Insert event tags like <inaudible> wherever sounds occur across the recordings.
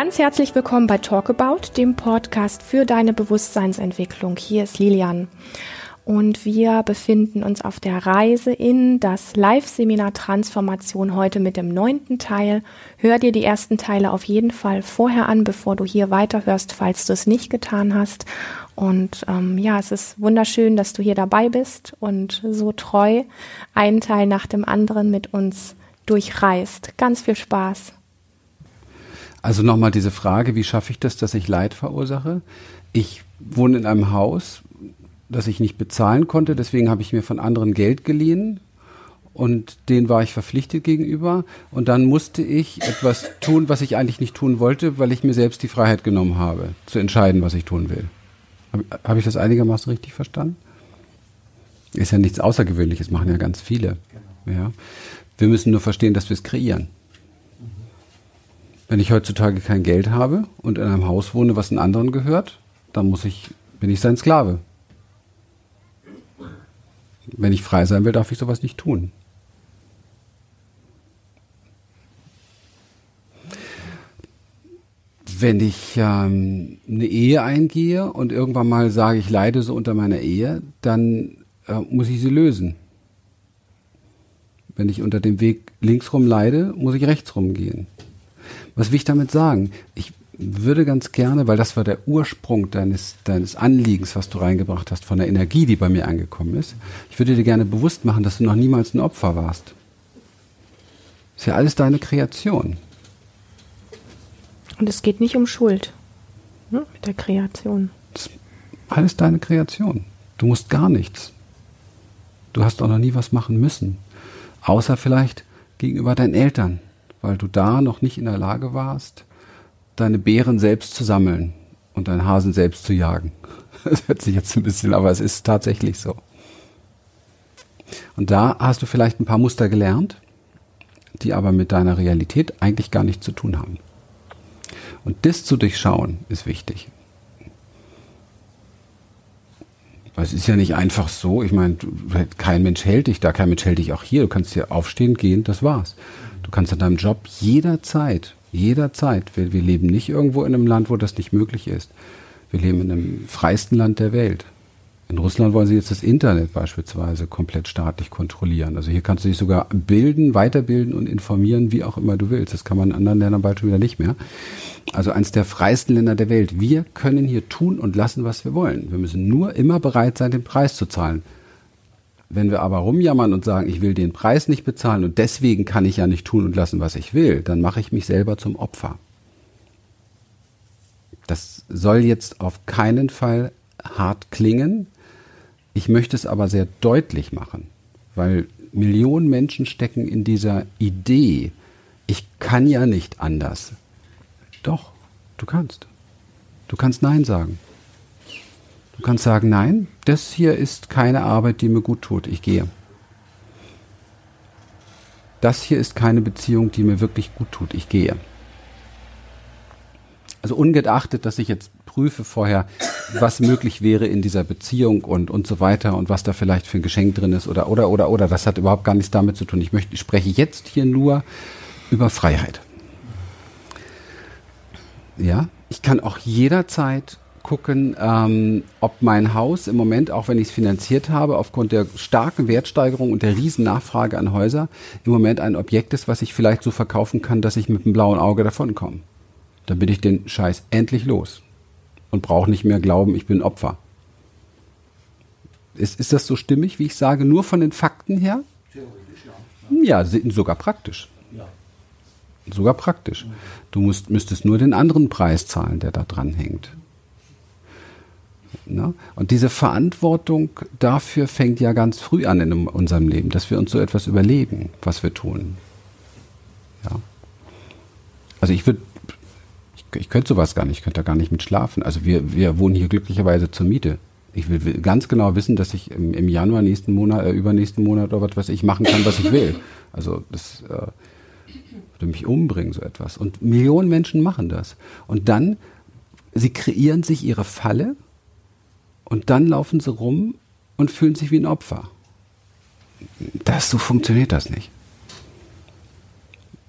Ganz herzlich willkommen bei Talkabout, dem Podcast für deine Bewusstseinsentwicklung. Hier ist Lilian und wir befinden uns auf der Reise in das Live-Seminar Transformation heute mit dem neunten Teil. Hör dir die ersten Teile auf jeden Fall vorher an, bevor du hier weiterhörst, falls du es nicht getan hast. Und ähm, ja, es ist wunderschön, dass du hier dabei bist und so treu einen Teil nach dem anderen mit uns durchreist. Ganz viel Spaß. Also nochmal diese Frage, wie schaffe ich das, dass ich Leid verursache? Ich wohne in einem Haus, das ich nicht bezahlen konnte, deswegen habe ich mir von anderen Geld geliehen und den war ich verpflichtet gegenüber und dann musste ich etwas tun, was ich eigentlich nicht tun wollte, weil ich mir selbst die Freiheit genommen habe, zu entscheiden, was ich tun will. Habe hab ich das einigermaßen richtig verstanden? Ist ja nichts Außergewöhnliches, machen ja ganz viele. Genau. Ja. Wir müssen nur verstehen, dass wir es kreieren. Wenn ich heutzutage kein Geld habe und in einem Haus wohne, was einen anderen gehört, dann muss ich, bin ich sein Sklave. Wenn ich frei sein will, darf ich sowas nicht tun. Wenn ich ähm, eine Ehe eingehe und irgendwann mal sage, ich leide so unter meiner Ehe, dann äh, muss ich sie lösen. Wenn ich unter dem Weg linksrum leide, muss ich rechtsrum gehen. Was will ich damit sagen? Ich würde ganz gerne, weil das war der Ursprung deines, deines Anliegens, was du reingebracht hast, von der Energie, die bei mir angekommen ist. Ich würde dir gerne bewusst machen, dass du noch niemals ein Opfer warst. Das ist ja alles deine Kreation. Und es geht nicht um Schuld ne, mit der Kreation. Das ist alles deine Kreation. Du musst gar nichts. Du hast auch noch nie was machen müssen. Außer vielleicht gegenüber deinen Eltern weil du da noch nicht in der Lage warst, deine Beeren selbst zu sammeln und deinen Hasen selbst zu jagen. <laughs> Das hört sich jetzt ein bisschen, aber es ist tatsächlich so. Und da hast du vielleicht ein paar Muster gelernt, die aber mit deiner Realität eigentlich gar nichts zu tun haben. Und das zu durchschauen ist wichtig. Weil es ist ja nicht einfach so, ich meine, kein Mensch hält dich da, kein Mensch hält dich auch hier. Du kannst hier aufstehen, gehen, das war's. Du kannst an deinem Job jederzeit, jederzeit, wir, wir leben nicht irgendwo in einem Land, wo das nicht möglich ist. Wir leben in einem freiesten Land der Welt. In Russland wollen sie jetzt das Internet beispielsweise komplett staatlich kontrollieren. Also hier kannst du dich sogar bilden, weiterbilden und informieren, wie auch immer du willst. Das kann man in anderen Ländern bald schon wieder nicht mehr. Also eines der freiesten Länder der Welt. Wir können hier tun und lassen, was wir wollen. Wir müssen nur immer bereit sein, den Preis zu zahlen. Wenn wir aber rumjammern und sagen, ich will den Preis nicht bezahlen und deswegen kann ich ja nicht tun und lassen, was ich will, dann mache ich mich selber zum Opfer. Das soll jetzt auf keinen Fall hart klingen. Ich möchte es aber sehr deutlich machen, weil Millionen Menschen stecken in dieser Idee, ich kann ja nicht anders. Doch, du kannst. Du kannst Nein sagen. Du kannst sagen, nein, das hier ist keine Arbeit, die mir gut tut. Ich gehe. Das hier ist keine Beziehung, die mir wirklich gut tut. Ich gehe. Also ungeachtet, dass ich jetzt prüfe vorher, was möglich wäre in dieser Beziehung und, und so weiter und was da vielleicht für ein Geschenk drin ist oder, oder, oder, oder. Das hat überhaupt gar nichts damit zu tun. Ich möchte, ich spreche jetzt hier nur über Freiheit. Ja, ich kann auch jederzeit gucken, ähm, ob mein Haus im Moment, auch wenn ich es finanziert habe, aufgrund der starken Wertsteigerung und der riesen Nachfrage an Häuser, im Moment ein Objekt ist, was ich vielleicht so verkaufen kann, dass ich mit einem blauen Auge davonkomme. Dann bin ich den Scheiß endlich los und brauche nicht mehr glauben, ich bin Opfer. Ist, ist das so stimmig, wie ich sage, nur von den Fakten her? Theoretisch ja. Ja, sogar praktisch. Ja. Sogar praktisch. Du musst, müsstest nur den anderen Preis zahlen, der da dran hängt. Ne? Und diese Verantwortung dafür fängt ja ganz früh an in unserem Leben, dass wir uns so etwas überlegen, was wir tun. Ja. Also ich würde, ich, ich könnte sowas gar nicht, ich könnte da gar nicht mit schlafen. Also wir, wir wohnen hier glücklicherweise zur Miete. Ich will, will ganz genau wissen, dass ich im, im Januar nächsten Monat, äh, übernächsten Monat oder was weiß ich machen kann, was ich will. Also das äh, würde mich umbringen, so etwas. Und Millionen Menschen machen das. Und dann, sie kreieren sich ihre Falle und dann laufen sie rum und fühlen sich wie ein Opfer. Das, so funktioniert das nicht.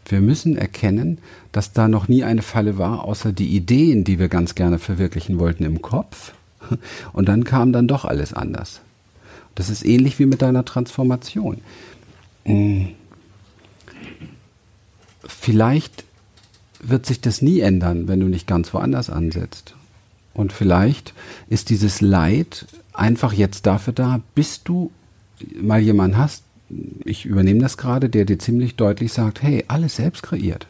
Wir müssen erkennen, dass da noch nie eine Falle war, außer die Ideen, die wir ganz gerne verwirklichen wollten im Kopf. Und dann kam dann doch alles anders. Das ist ähnlich wie mit deiner Transformation. Hm. Vielleicht wird sich das nie ändern, wenn du nicht ganz woanders ansetzt. Und vielleicht ist dieses Leid einfach jetzt dafür da, bis du mal jemanden hast, ich übernehme das gerade, der dir ziemlich deutlich sagt, hey, alles selbst kreiert.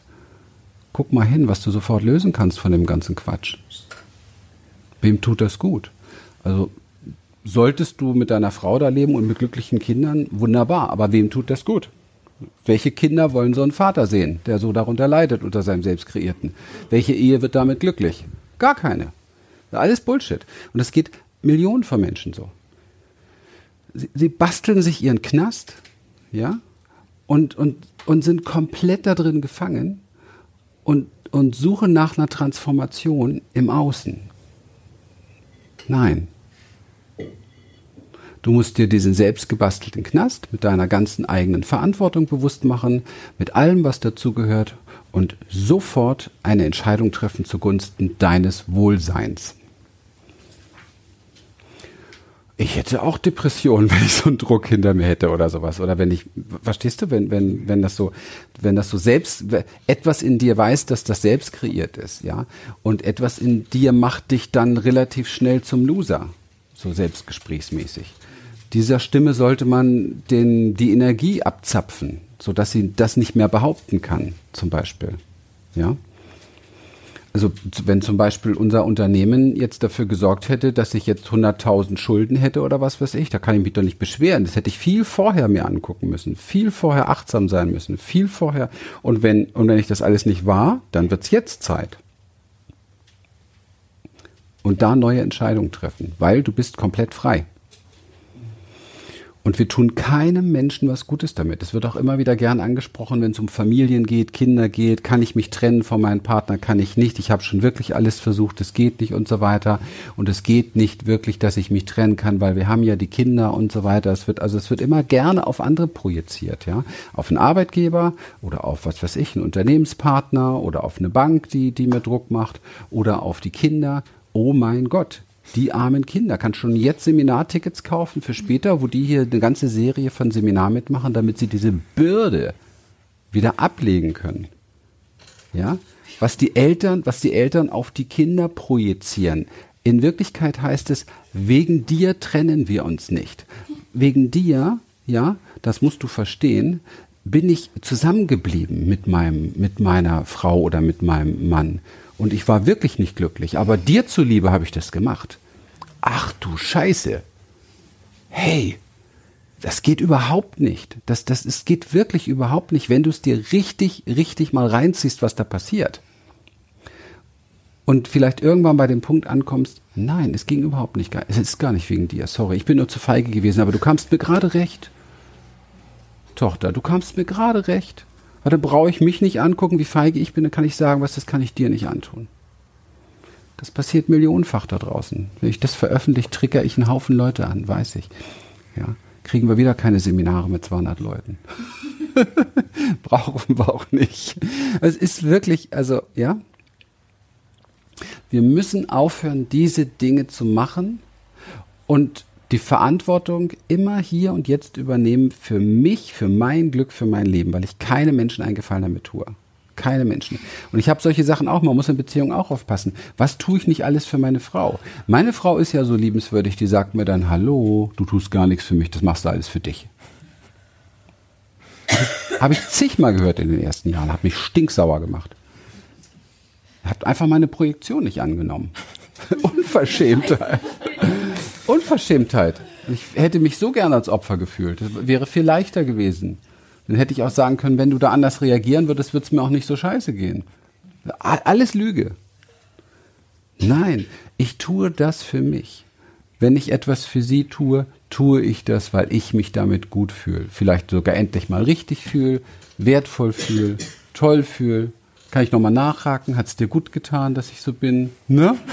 Guck mal hin, was du sofort lösen kannst von dem ganzen Quatsch. Wem tut das gut? Also solltest du mit deiner Frau da leben und mit glücklichen Kindern, wunderbar, aber wem tut das gut? Welche Kinder wollen so einen Vater sehen, der so darunter leidet unter seinem Selbstkreierten? Welche Ehe wird damit glücklich? Gar keine. Alles Bullshit. Und das geht Millionen von Menschen so. Sie, sie basteln sich ihren Knast, ja, und, und, und sind komplett da drin gefangen und, und suchen nach einer Transformation im Außen. Nein. Du musst dir diesen selbstgebastelten Knast mit deiner ganzen eigenen Verantwortung bewusst machen, mit allem, was dazugehört und sofort eine Entscheidung treffen zugunsten deines Wohlseins. Ich hätte auch Depressionen, <laughs> wenn ich so einen Druck hinter mir hätte oder sowas. Oder wenn ich, verstehst du, wenn, wenn, wenn das so, wenn das so selbst, etwas in dir weiß, dass das selbst kreiert ist, ja. Und etwas in dir macht dich dann relativ schnell zum Loser. So selbstgesprächsmäßig. Dieser Stimme sollte man den, die Energie abzapfen, sodass sie das nicht mehr behaupten kann, zum Beispiel. Ja also wenn zum Beispiel unser Unternehmen jetzt dafür gesorgt hätte, dass ich jetzt 100.000 Schulden hätte oder was weiß ich, da kann ich mich doch nicht beschweren. Das hätte ich viel vorher mir angucken müssen, viel vorher achtsam sein müssen, viel vorher. Und wenn, und wenn ich das alles nicht war, dann wird's jetzt Zeit. Und da neue Entscheidungen treffen, weil du bist komplett frei. Und wir tun keinem Menschen was Gutes damit. Es wird auch immer wieder gern angesprochen, wenn es um Familien geht, Kinder geht, kann ich mich trennen von meinem Partner, kann ich nicht. Ich habe schon wirklich alles versucht, es geht nicht und so weiter. Und es geht nicht wirklich, dass ich mich trennen kann, weil wir haben ja die Kinder und so weiter. Es wird also es wird immer gerne auf andere projiziert, ja, auf einen Arbeitgeber oder auf was weiß ich, einen Unternehmenspartner oder auf eine Bank, die die mir Druck macht oder auf die Kinder. Oh mein Gott, die armen Kinder. Kannst schon jetzt Seminartickets kaufen für später, wo die hier eine ganze Serie von Seminar mitmachen, damit sie diese Bürde wieder ablegen können. Ja? Was die Eltern, was die Eltern auf die Kinder projizieren. In Wirklichkeit heißt es, wegen dir trennen wir uns nicht. Wegen dir, ja, das musst du verstehen, bin ich zusammengeblieben mit meinem, mit meiner Frau oder mit meinem Mann. Und ich war wirklich nicht glücklich. Aber dir zuliebe habe ich das gemacht ach du Scheiße, hey, das geht überhaupt nicht. Das, das, es geht wirklich überhaupt nicht, wenn du es dir richtig, richtig mal reinziehst, was da passiert. Und vielleicht irgendwann bei dem Punkt ankommst, nein, es ging überhaupt nicht. Es ist gar nicht wegen dir, sorry, ich bin nur zu feige gewesen, aber du kamst mir gerade recht. Tochter, du kamst mir gerade recht. Dann brauche ich mich nicht angucken, wie feige ich bin, dann kann ich sagen, was das kann ich dir nicht antun. Das passiert millionenfach da draußen. Wenn ich das veröffentliche, trigger ich einen Haufen Leute an, weiß ich. Ja, kriegen wir wieder keine Seminare mit 200 Leuten. <laughs> Brauchen wir auch nicht. Es ist wirklich, also, ja. Wir müssen aufhören, diese Dinge zu machen und die Verantwortung immer hier und jetzt übernehmen für mich, für mein Glück, für mein Leben, weil ich keine Menschen einen Gefallen damit tue. Keine Menschen. Und ich habe solche Sachen auch. Man muss in Beziehungen auch aufpassen. Was tue ich nicht alles für meine Frau? Meine Frau ist ja so liebenswürdig, die sagt mir dann, hallo, du tust gar nichts für mich, das machst du alles für dich. Habe ich zigmal gehört in den ersten Jahren, hat mich stinksauer gemacht. Hat einfach meine Projektion nicht angenommen. <laughs> Unverschämtheit. Unverschämtheit. Ich hätte mich so gern als Opfer gefühlt. Das wäre viel leichter gewesen. Dann hätte ich auch sagen können, wenn du da anders reagieren würdest, wird es mir auch nicht so scheiße gehen. Alles Lüge. Nein, ich tue das für mich. Wenn ich etwas für sie tue, tue ich das, weil ich mich damit gut fühle. Vielleicht sogar endlich mal richtig fühle, wertvoll fühle, toll fühle. Kann ich nochmal nachhaken? Hat es dir gut getan, dass ich so bin? Ne? <laughs>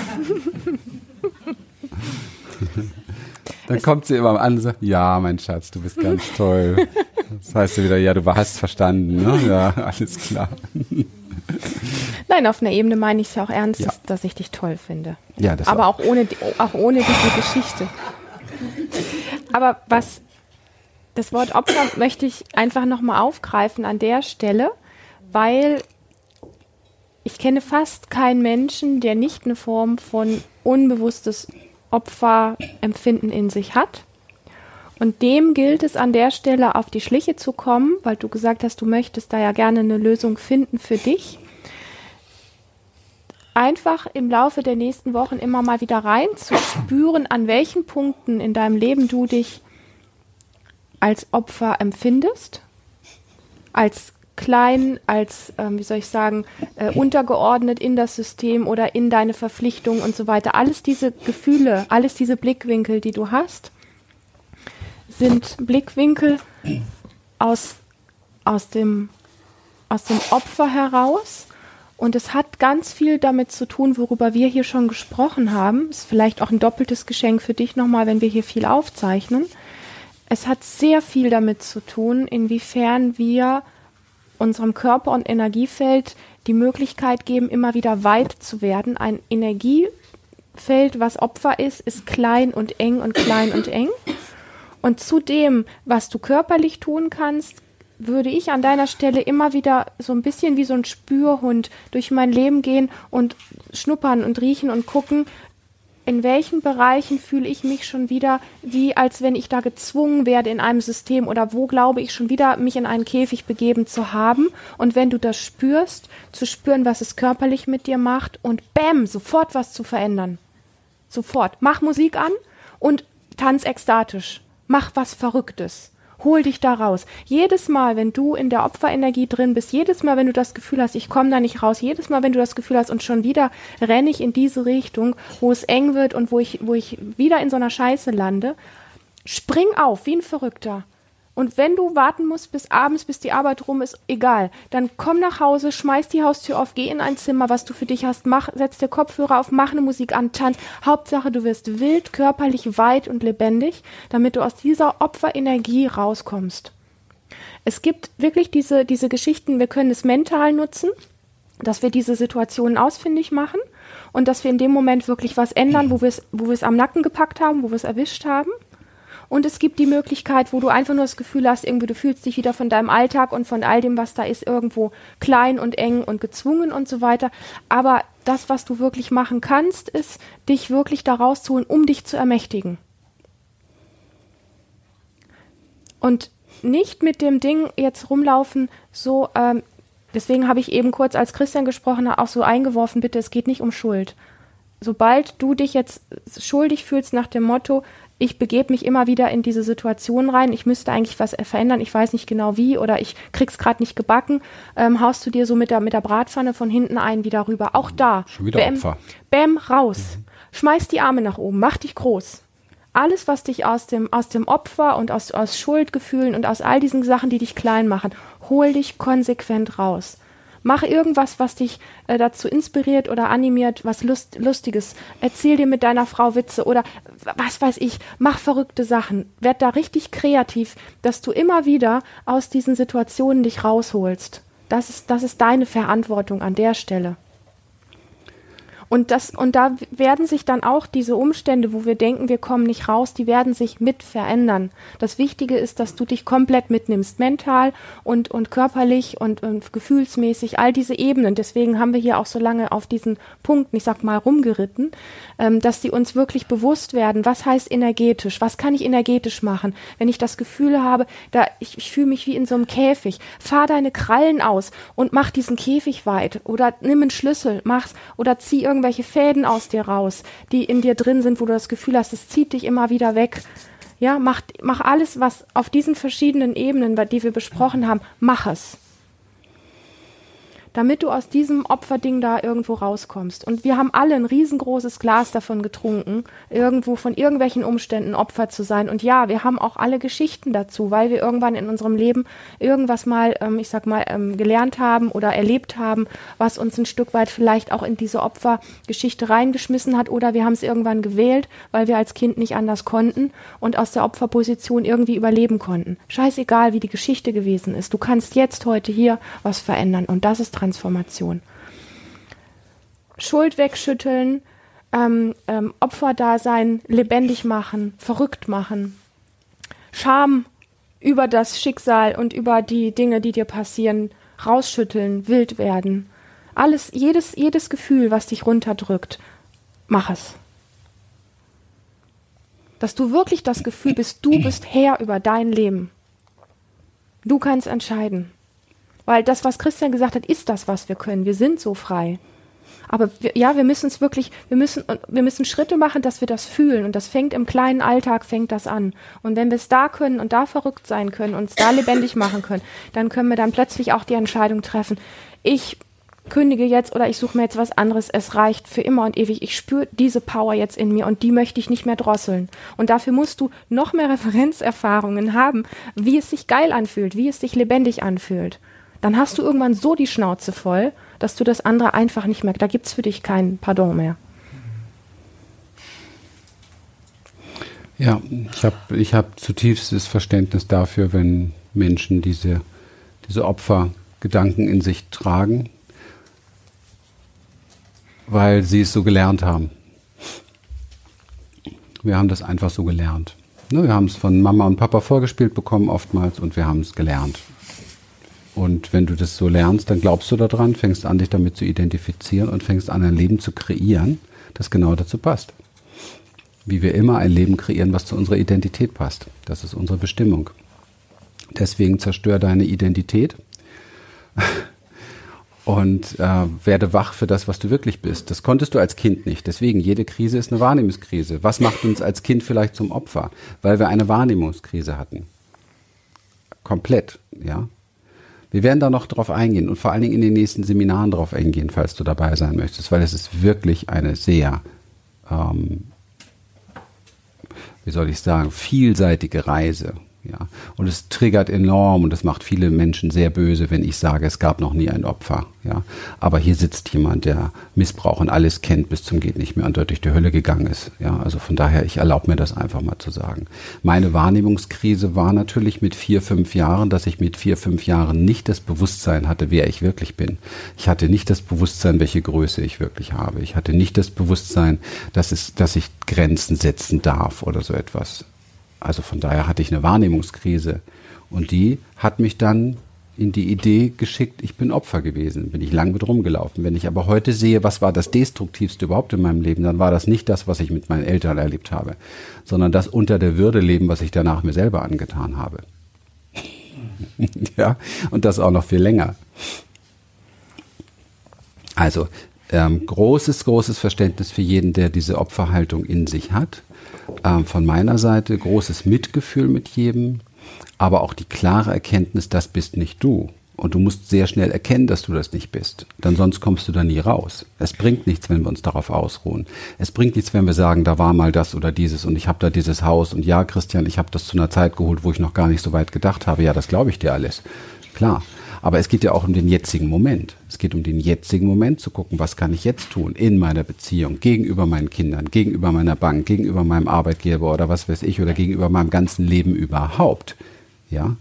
Dann kommt sie immer an und sagt, ja, mein Schatz, du bist ganz <laughs> toll. Das heißt ja wieder, ja, du hast verstanden, ne? Ja, alles klar. Nein, auf einer Ebene meine ich es ja auch ernst, ja. dass, dass, ich dich toll finde. Ja, das Aber auch, auch ohne, auch ohne diese Geschichte. Aber was das Wort Opfer möchte ich einfach nochmal aufgreifen an der Stelle, weil ich kenne fast keinen Menschen, der nicht eine Form von unbewusstes Opferempfinden in sich hat. Und dem gilt es an der Stelle auf die Schliche zu kommen, weil du gesagt hast, du möchtest da ja gerne eine Lösung finden für dich. Einfach im Laufe der nächsten Wochen immer mal wieder rein zu spüren, an welchen Punkten in deinem Leben du dich als Opfer empfindest, als klein, als, ähm, wie soll ich sagen, äh, untergeordnet in das System oder in deine Verpflichtung und so weiter. Alles diese Gefühle, alles diese Blickwinkel, die du hast, sind Blickwinkel aus, aus, dem, aus dem Opfer heraus. Und es hat ganz viel damit zu tun, worüber wir hier schon gesprochen haben. Ist vielleicht auch ein doppeltes Geschenk für dich nochmal, wenn wir hier viel aufzeichnen. Es hat sehr viel damit zu tun, inwiefern wir unserem Körper und Energiefeld die Möglichkeit geben, immer wieder weit zu werden. Ein Energiefeld, was Opfer ist, ist klein und eng und klein und eng. Und zu dem, was du körperlich tun kannst, würde ich an deiner Stelle immer wieder so ein bisschen wie so ein Spürhund durch mein Leben gehen und schnuppern und riechen und gucken, in welchen Bereichen fühle ich mich schon wieder wie, als wenn ich da gezwungen werde in einem System oder wo glaube ich schon wieder, mich in einen Käfig begeben zu haben. Und wenn du das spürst, zu spüren, was es körperlich mit dir macht und bäm, sofort was zu verändern. Sofort. Mach Musik an und tanz ekstatisch. Mach was Verrücktes. Hol dich da raus. Jedes Mal, wenn du in der Opferenergie drin bist, jedes Mal, wenn du das Gefühl hast, ich komme da nicht raus, jedes Mal, wenn du das Gefühl hast, und schon wieder renne ich in diese Richtung, wo es eng wird und wo ich, wo ich wieder in so einer Scheiße lande, spring auf wie ein Verrückter. Und wenn du warten musst bis abends, bis die Arbeit rum ist, egal. Dann komm nach Hause, schmeiß die Haustür auf, geh in ein Zimmer, was du für dich hast, mach, setz dir Kopfhörer auf, mach eine Musik an, tanz. Hauptsache, du wirst wild, körperlich weit und lebendig, damit du aus dieser Opferenergie rauskommst. Es gibt wirklich diese, diese Geschichten, wir können es mental nutzen, dass wir diese Situationen ausfindig machen und dass wir in dem Moment wirklich was ändern, wo wir es, wo wir es am Nacken gepackt haben, wo wir es erwischt haben. Und es gibt die Möglichkeit, wo du einfach nur das Gefühl hast, irgendwie du fühlst dich wieder von deinem Alltag und von all dem, was da ist, irgendwo klein und eng und gezwungen und so weiter. Aber das, was du wirklich machen kannst, ist, dich wirklich da rauszuholen, um dich zu ermächtigen. Und nicht mit dem Ding jetzt rumlaufen, so, ähm, deswegen habe ich eben kurz, als Christian gesprochen auch so eingeworfen, bitte, es geht nicht um Schuld. Sobald du dich jetzt schuldig fühlst nach dem Motto, ich begebe mich immer wieder in diese Situation rein, ich müsste eigentlich was verändern, ich weiß nicht genau wie oder ich krieg's gerade nicht gebacken, ähm, haust du dir so mit der, mit der Bratpfanne von hinten einen wieder rüber. Auch da. Schon wieder bäm, Opfer. Bäm, raus. Mhm. Schmeiß die Arme nach oben, mach dich groß. Alles, was dich aus dem, aus dem Opfer und aus, aus Schuldgefühlen und aus all diesen Sachen, die dich klein machen, hol dich konsequent raus. Mach irgendwas, was dich äh, dazu inspiriert oder animiert, was Lust, Lustiges. Erzähl dir mit deiner Frau Witze oder was weiß ich. Mach verrückte Sachen. Werd da richtig kreativ, dass du immer wieder aus diesen Situationen dich rausholst. Das ist, das ist deine Verantwortung an der Stelle. Und das, und da werden sich dann auch diese Umstände, wo wir denken, wir kommen nicht raus, die werden sich mit verändern. Das Wichtige ist, dass du dich komplett mitnimmst, mental und, und körperlich und, und gefühlsmäßig, all diese Ebenen. Deswegen haben wir hier auch so lange auf diesen Punkten, ich sag mal, rumgeritten, ähm, dass die uns wirklich bewusst werden, was heißt energetisch, was kann ich energetisch machen, wenn ich das Gefühl habe, da, ich, ich fühle mich wie in so einem Käfig. Fahr deine Krallen aus und mach diesen Käfig weit oder nimm einen Schlüssel, mach's oder zieh irgendwas irgendwelche Fäden aus dir raus, die in dir drin sind, wo du das Gefühl hast, es zieht dich immer wieder weg. Ja, mach, mach alles, was auf diesen verschiedenen Ebenen, die wir besprochen haben, mach es. Damit du aus diesem Opferding da irgendwo rauskommst. Und wir haben alle ein riesengroßes Glas davon getrunken, irgendwo von irgendwelchen Umständen Opfer zu sein. Und ja, wir haben auch alle Geschichten dazu, weil wir irgendwann in unserem Leben irgendwas mal, ähm, ich sag mal, ähm, gelernt haben oder erlebt haben, was uns ein Stück weit vielleicht auch in diese Opfergeschichte reingeschmissen hat. Oder wir haben es irgendwann gewählt, weil wir als Kind nicht anders konnten und aus der Opferposition irgendwie überleben konnten. Scheißegal, wie die Geschichte gewesen ist. Du kannst jetzt heute hier was verändern. Und das ist Transformation. Schuld wegschütteln, ähm, ähm, Opferdasein lebendig machen, verrückt machen, Scham über das Schicksal und über die Dinge, die dir passieren, rausschütteln, wild werden. Alles, jedes, jedes Gefühl, was dich runterdrückt, mach es. Dass du wirklich das Gefühl bist, du bist Herr über dein Leben. Du kannst entscheiden. Weil das, was Christian gesagt hat, ist das, was wir können. Wir sind so frei. Aber wir, ja, wir müssen es wirklich, wir müssen, wir müssen Schritte machen, dass wir das fühlen. Und das fängt im kleinen Alltag, fängt das an. Und wenn wir es da können und da verrückt sein können, uns da lebendig machen können, dann können wir dann plötzlich auch die Entscheidung treffen. Ich kündige jetzt oder ich suche mir jetzt was anderes. Es reicht für immer und ewig. Ich spüre diese Power jetzt in mir und die möchte ich nicht mehr drosseln. Und dafür musst du noch mehr <laughs> Referenzerfahrungen haben, wie es sich geil anfühlt, wie es sich lebendig anfühlt dann hast du irgendwann so die Schnauze voll, dass du das andere einfach nicht merkst. Da gibt es für dich kein Pardon mehr. Ja, ich habe ich hab zutiefstes Verständnis dafür, wenn Menschen diese, diese Opfergedanken in sich tragen, weil sie es so gelernt haben. Wir haben das einfach so gelernt. Ne, wir haben es von Mama und Papa vorgespielt bekommen oftmals und wir haben es gelernt. Und wenn du das so lernst, dann glaubst du daran, fängst an, dich damit zu identifizieren und fängst an, ein Leben zu kreieren, das genau dazu passt. Wie wir immer ein Leben kreieren, was zu unserer Identität passt. Das ist unsere Bestimmung. Deswegen zerstör deine Identität <laughs> und äh, werde wach für das, was du wirklich bist. Das konntest du als Kind nicht. Deswegen, jede Krise ist eine Wahrnehmungskrise. Was macht uns als Kind vielleicht zum Opfer? Weil wir eine Wahrnehmungskrise hatten. Komplett, ja. Wir werden da noch drauf eingehen und vor allen Dingen in den nächsten Seminaren drauf eingehen, falls du dabei sein möchtest, weil es ist wirklich eine sehr, ähm, wie soll ich sagen, vielseitige Reise. Ja, und es triggert enorm und es macht viele Menschen sehr böse, wenn ich sage, es gab noch nie ein Opfer. Ja, aber hier sitzt jemand, der Missbrauch und alles kennt bis zum geht nicht mehr und dort durch die Hölle gegangen ist. Ja, also von daher, ich erlaube mir das einfach mal zu sagen. Meine Wahrnehmungskrise war natürlich mit vier, fünf Jahren, dass ich mit vier, fünf Jahren nicht das Bewusstsein hatte, wer ich wirklich bin. Ich hatte nicht das Bewusstsein, welche Größe ich wirklich habe. Ich hatte nicht das Bewusstsein, dass es, dass ich Grenzen setzen darf oder so etwas. Also von daher hatte ich eine Wahrnehmungskrise. Und die hat mich dann in die Idee geschickt, ich bin Opfer gewesen, bin ich lang mit rumgelaufen. Wenn ich aber heute sehe, was war das Destruktivste überhaupt in meinem Leben, dann war das nicht das, was ich mit meinen Eltern erlebt habe, sondern das unter der Würde leben, was ich danach mir selber angetan habe. <laughs> ja, und das auch noch viel länger. Also ähm, großes, großes Verständnis für jeden, der diese Opferhaltung in sich hat. Ähm, von meiner Seite großes Mitgefühl mit jedem, aber auch die klare Erkenntnis, das bist nicht du. Und du musst sehr schnell erkennen, dass du das nicht bist. Denn sonst kommst du da nie raus. Es bringt nichts, wenn wir uns darauf ausruhen. Es bringt nichts, wenn wir sagen, da war mal das oder dieses und ich habe da dieses Haus und ja, Christian, ich habe das zu einer Zeit geholt, wo ich noch gar nicht so weit gedacht habe. Ja, das glaube ich dir alles. Klar. Aber es geht ja auch um den jetzigen Moment. Es geht um den jetzigen Moment zu gucken, was kann ich jetzt tun in meiner Beziehung, gegenüber meinen Kindern, gegenüber meiner Bank, gegenüber meinem Arbeitgeber oder was weiß ich oder gegenüber meinem ganzen Leben überhaupt. Ja.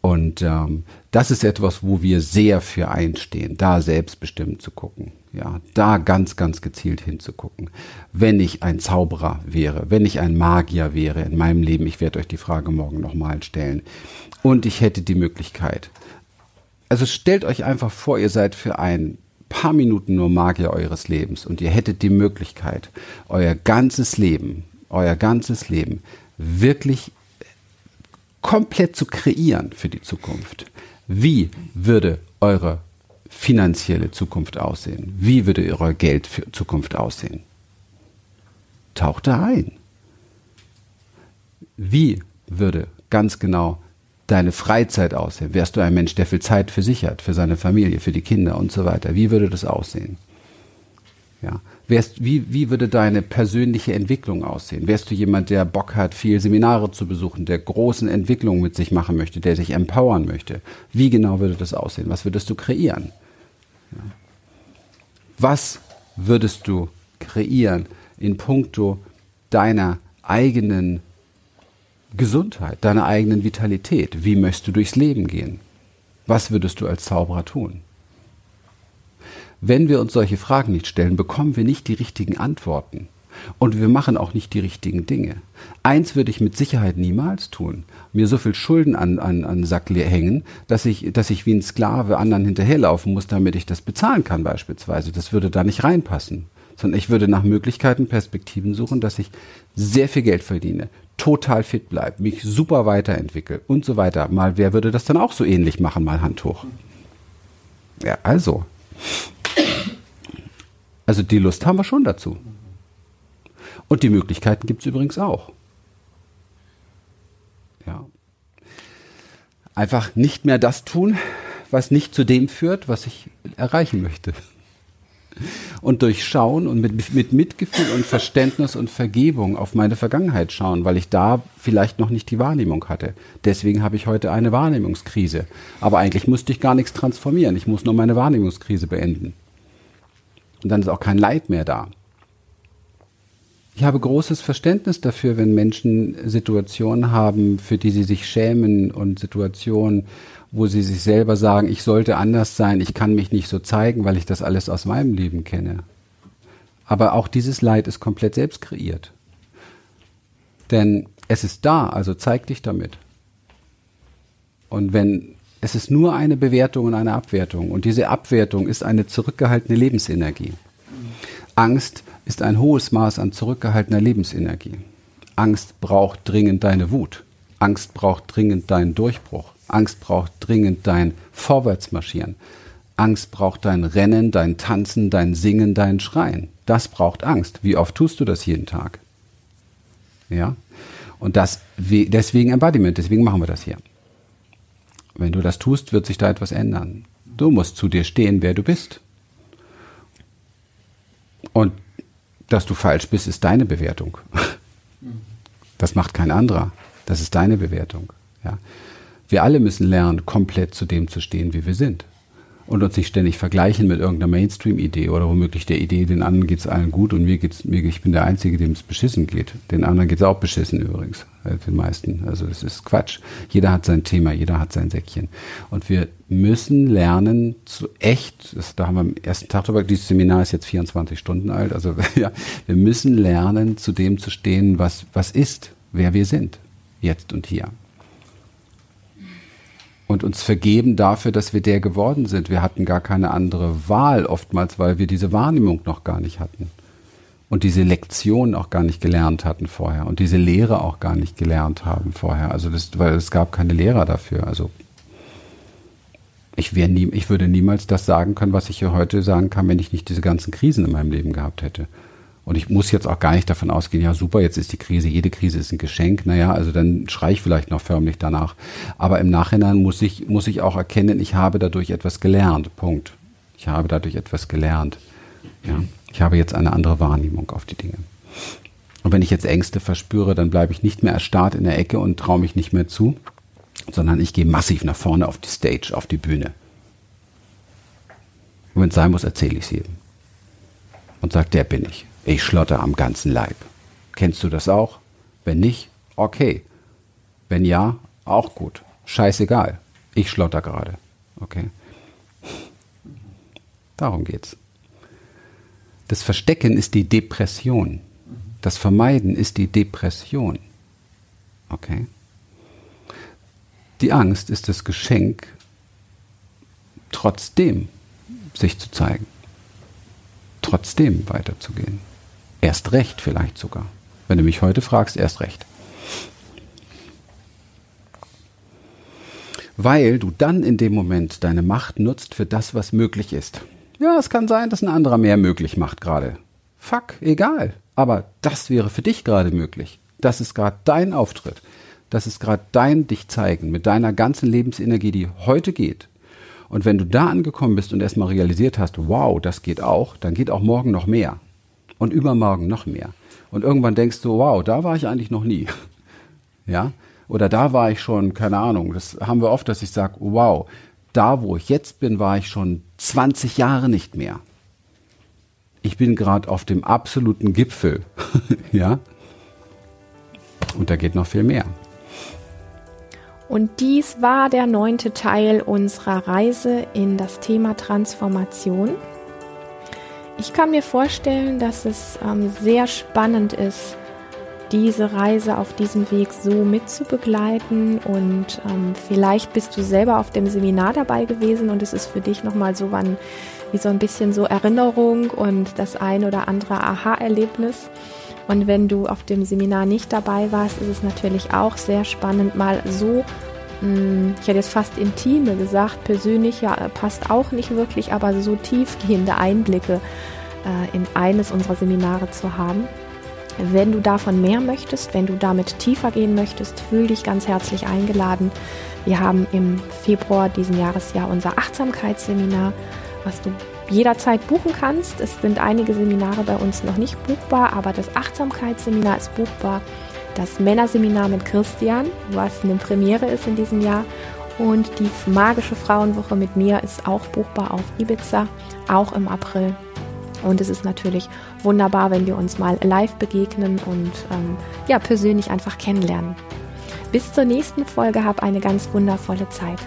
Und ähm, das ist etwas, wo wir sehr für einstehen, da selbstbestimmt zu gucken. Ja, da ganz, ganz gezielt hinzugucken. Wenn ich ein Zauberer wäre, wenn ich ein Magier wäre in meinem Leben, ich werde euch die Frage morgen nochmal stellen, und ich hätte die Möglichkeit. Also stellt euch einfach vor, ihr seid für ein paar Minuten nur Magier eures Lebens und ihr hättet die Möglichkeit, euer ganzes Leben, euer ganzes Leben wirklich komplett zu kreieren für die Zukunft. Wie würde eure finanzielle Zukunft aussehen? Wie würde eure Geldzukunft aussehen? Taucht da ein. Wie würde ganz genau deine Freizeit aussehen? Wärst du ein Mensch, der viel Zeit für sich hat, für seine Familie, für die Kinder und so weiter? Wie würde das aussehen? Ja. Wärst, wie, wie würde deine persönliche Entwicklung aussehen? Wärst du jemand, der Bock hat, viel Seminare zu besuchen, der großen Entwicklungen mit sich machen möchte, der sich empowern möchte? Wie genau würde das aussehen? Was würdest du kreieren? Was würdest du kreieren in puncto deiner eigenen Gesundheit, deiner eigenen Vitalität? Wie möchtest du durchs Leben gehen? Was würdest du als Zauberer tun? Wenn wir uns solche Fragen nicht stellen, bekommen wir nicht die richtigen Antworten. Und wir machen auch nicht die richtigen Dinge. Eins würde ich mit Sicherheit niemals tun. Mir so viel Schulden an, an, an Sack hängen, dass ich, dass ich wie ein Sklave anderen hinterherlaufen muss, damit ich das bezahlen kann beispielsweise. Das würde da nicht reinpassen. Sondern ich würde nach Möglichkeiten, Perspektiven suchen, dass ich sehr viel Geld verdiene, total fit bleibe, mich super weiterentwickle und so weiter. Mal, wer würde das dann auch so ähnlich machen, mal Handtuch? Ja, also. Also die Lust haben wir schon dazu. Und die Möglichkeiten gibt es übrigens auch. Ja. Einfach nicht mehr das tun, was nicht zu dem führt, was ich erreichen möchte. Und durchschauen und mit, mit Mitgefühl und Verständnis und Vergebung auf meine Vergangenheit schauen, weil ich da vielleicht noch nicht die Wahrnehmung hatte. Deswegen habe ich heute eine Wahrnehmungskrise. Aber eigentlich musste ich gar nichts transformieren. Ich muss nur meine Wahrnehmungskrise beenden. Und dann ist auch kein Leid mehr da. Ich habe großes Verständnis dafür, wenn Menschen Situationen haben, für die sie sich schämen und Situationen, wo sie sich selber sagen, ich sollte anders sein, ich kann mich nicht so zeigen, weil ich das alles aus meinem Leben kenne. Aber auch dieses Leid ist komplett selbst kreiert. Denn es ist da, also zeig dich damit. Und wenn es ist nur eine Bewertung und eine Abwertung. Und diese Abwertung ist eine zurückgehaltene Lebensenergie. Angst ist ein hohes Maß an zurückgehaltener Lebensenergie. Angst braucht dringend deine Wut. Angst braucht dringend deinen Durchbruch. Angst braucht dringend dein Vorwärtsmarschieren. Angst braucht dein Rennen, dein Tanzen, dein Singen, dein Schreien. Das braucht Angst. Wie oft tust du das jeden Tag? Ja? Und das, deswegen Embodiment, deswegen machen wir das hier. Wenn du das tust, wird sich da etwas ändern. Du musst zu dir stehen, wer du bist. Und dass du falsch bist, ist deine Bewertung. Das macht kein anderer. Das ist deine Bewertung. Ja. Wir alle müssen lernen, komplett zu dem zu stehen, wie wir sind und uns nicht ständig vergleichen mit irgendeiner Mainstream-Idee oder womöglich der Idee, den anderen geht es allen gut und mir geht's mir, ich bin der Einzige, dem es beschissen geht. Den anderen geht es auch beschissen übrigens, äh, den meisten. Also es ist Quatsch. Jeder hat sein Thema, jeder hat sein Säckchen. Und wir müssen lernen zu echt, das, da haben wir am ersten Tag drüber, dieses Seminar ist jetzt 24 Stunden alt, also <laughs> ja, wir müssen lernen, zu dem zu stehen, was, was ist, wer wir sind, jetzt und hier und uns vergeben dafür, dass wir der geworden sind. Wir hatten gar keine andere Wahl oftmals, weil wir diese Wahrnehmung noch gar nicht hatten und diese Lektion auch gar nicht gelernt hatten vorher und diese Lehre auch gar nicht gelernt haben vorher. Also das, weil es gab keine Lehrer dafür. Also ich, nie, ich würde niemals das sagen können, was ich hier heute sagen kann, wenn ich nicht diese ganzen Krisen in meinem Leben gehabt hätte. Und ich muss jetzt auch gar nicht davon ausgehen, ja super, jetzt ist die Krise, jede Krise ist ein Geschenk. Naja, also dann schrei ich vielleicht noch förmlich danach. Aber im Nachhinein muss ich, muss ich auch erkennen, ich habe dadurch etwas gelernt. Punkt. Ich habe dadurch etwas gelernt. Ja. Ich habe jetzt eine andere Wahrnehmung auf die Dinge. Und wenn ich jetzt Ängste verspüre, dann bleibe ich nicht mehr erstarrt in der Ecke und traue mich nicht mehr zu, sondern ich gehe massiv nach vorne auf die Stage, auf die Bühne. Und wenn es sein muss, erzähle ich es jedem. Und sage, der bin ich. Ich schlotter am ganzen Leib. Kennst du das auch? Wenn nicht, okay. Wenn ja, auch gut. Scheißegal. Ich schlotter gerade. Okay. Darum geht's. Das Verstecken ist die Depression. Das Vermeiden ist die Depression. Okay. Die Angst ist das Geschenk, trotzdem sich zu zeigen, trotzdem weiterzugehen. Erst recht vielleicht sogar. Wenn du mich heute fragst, erst recht. Weil du dann in dem Moment deine Macht nutzt für das, was möglich ist. Ja, es kann sein, dass ein anderer mehr möglich macht gerade. Fuck, egal. Aber das wäre für dich gerade möglich. Das ist gerade dein Auftritt. Das ist gerade dein dich zeigen mit deiner ganzen Lebensenergie, die heute geht. Und wenn du da angekommen bist und erstmal realisiert hast, wow, das geht auch, dann geht auch morgen noch mehr. Und übermorgen noch mehr. Und irgendwann denkst du, wow, da war ich eigentlich noch nie. <laughs> Ja? Oder da war ich schon, keine Ahnung, das haben wir oft, dass ich sage, wow, da wo ich jetzt bin, war ich schon 20 Jahre nicht mehr. Ich bin gerade auf dem absoluten Gipfel. <laughs> ja? Und da geht noch viel mehr. Und dies war der neunte Teil unserer Reise in das Thema Transformation. Ich kann mir vorstellen, dass es ähm, sehr spannend ist, diese Reise auf diesem Weg so mitzubegleiten und ähm, vielleicht bist du selber auf dem Seminar dabei gewesen und es ist für dich nochmal so wann, wie so ein bisschen so Erinnerung und das ein oder andere Aha-Erlebnis. Und wenn du auf dem Seminar nicht dabei warst, ist es natürlich auch sehr spannend, mal so, ich hätte jetzt fast intime gesagt, persönlich ja, passt auch nicht wirklich, aber so tiefgehende Einblicke äh, in eines unserer Seminare zu haben. Wenn du davon mehr möchtest, wenn du damit tiefer gehen möchtest, fühl dich ganz herzlich eingeladen. Wir haben im Februar diesen Jahres ja unser Achtsamkeitsseminar, was du jederzeit buchen kannst. Es sind einige Seminare bei uns noch nicht buchbar, aber das Achtsamkeitsseminar ist buchbar. Das Männerseminar mit Christian, was eine Premiere ist in diesem Jahr. Und die magische Frauenwoche mit mir ist auch buchbar auf Ibiza, auch im April. Und es ist natürlich wunderbar, wenn wir uns mal live begegnen und ähm, ja, persönlich einfach kennenlernen. Bis zur nächsten Folge, hab eine ganz wundervolle Zeit.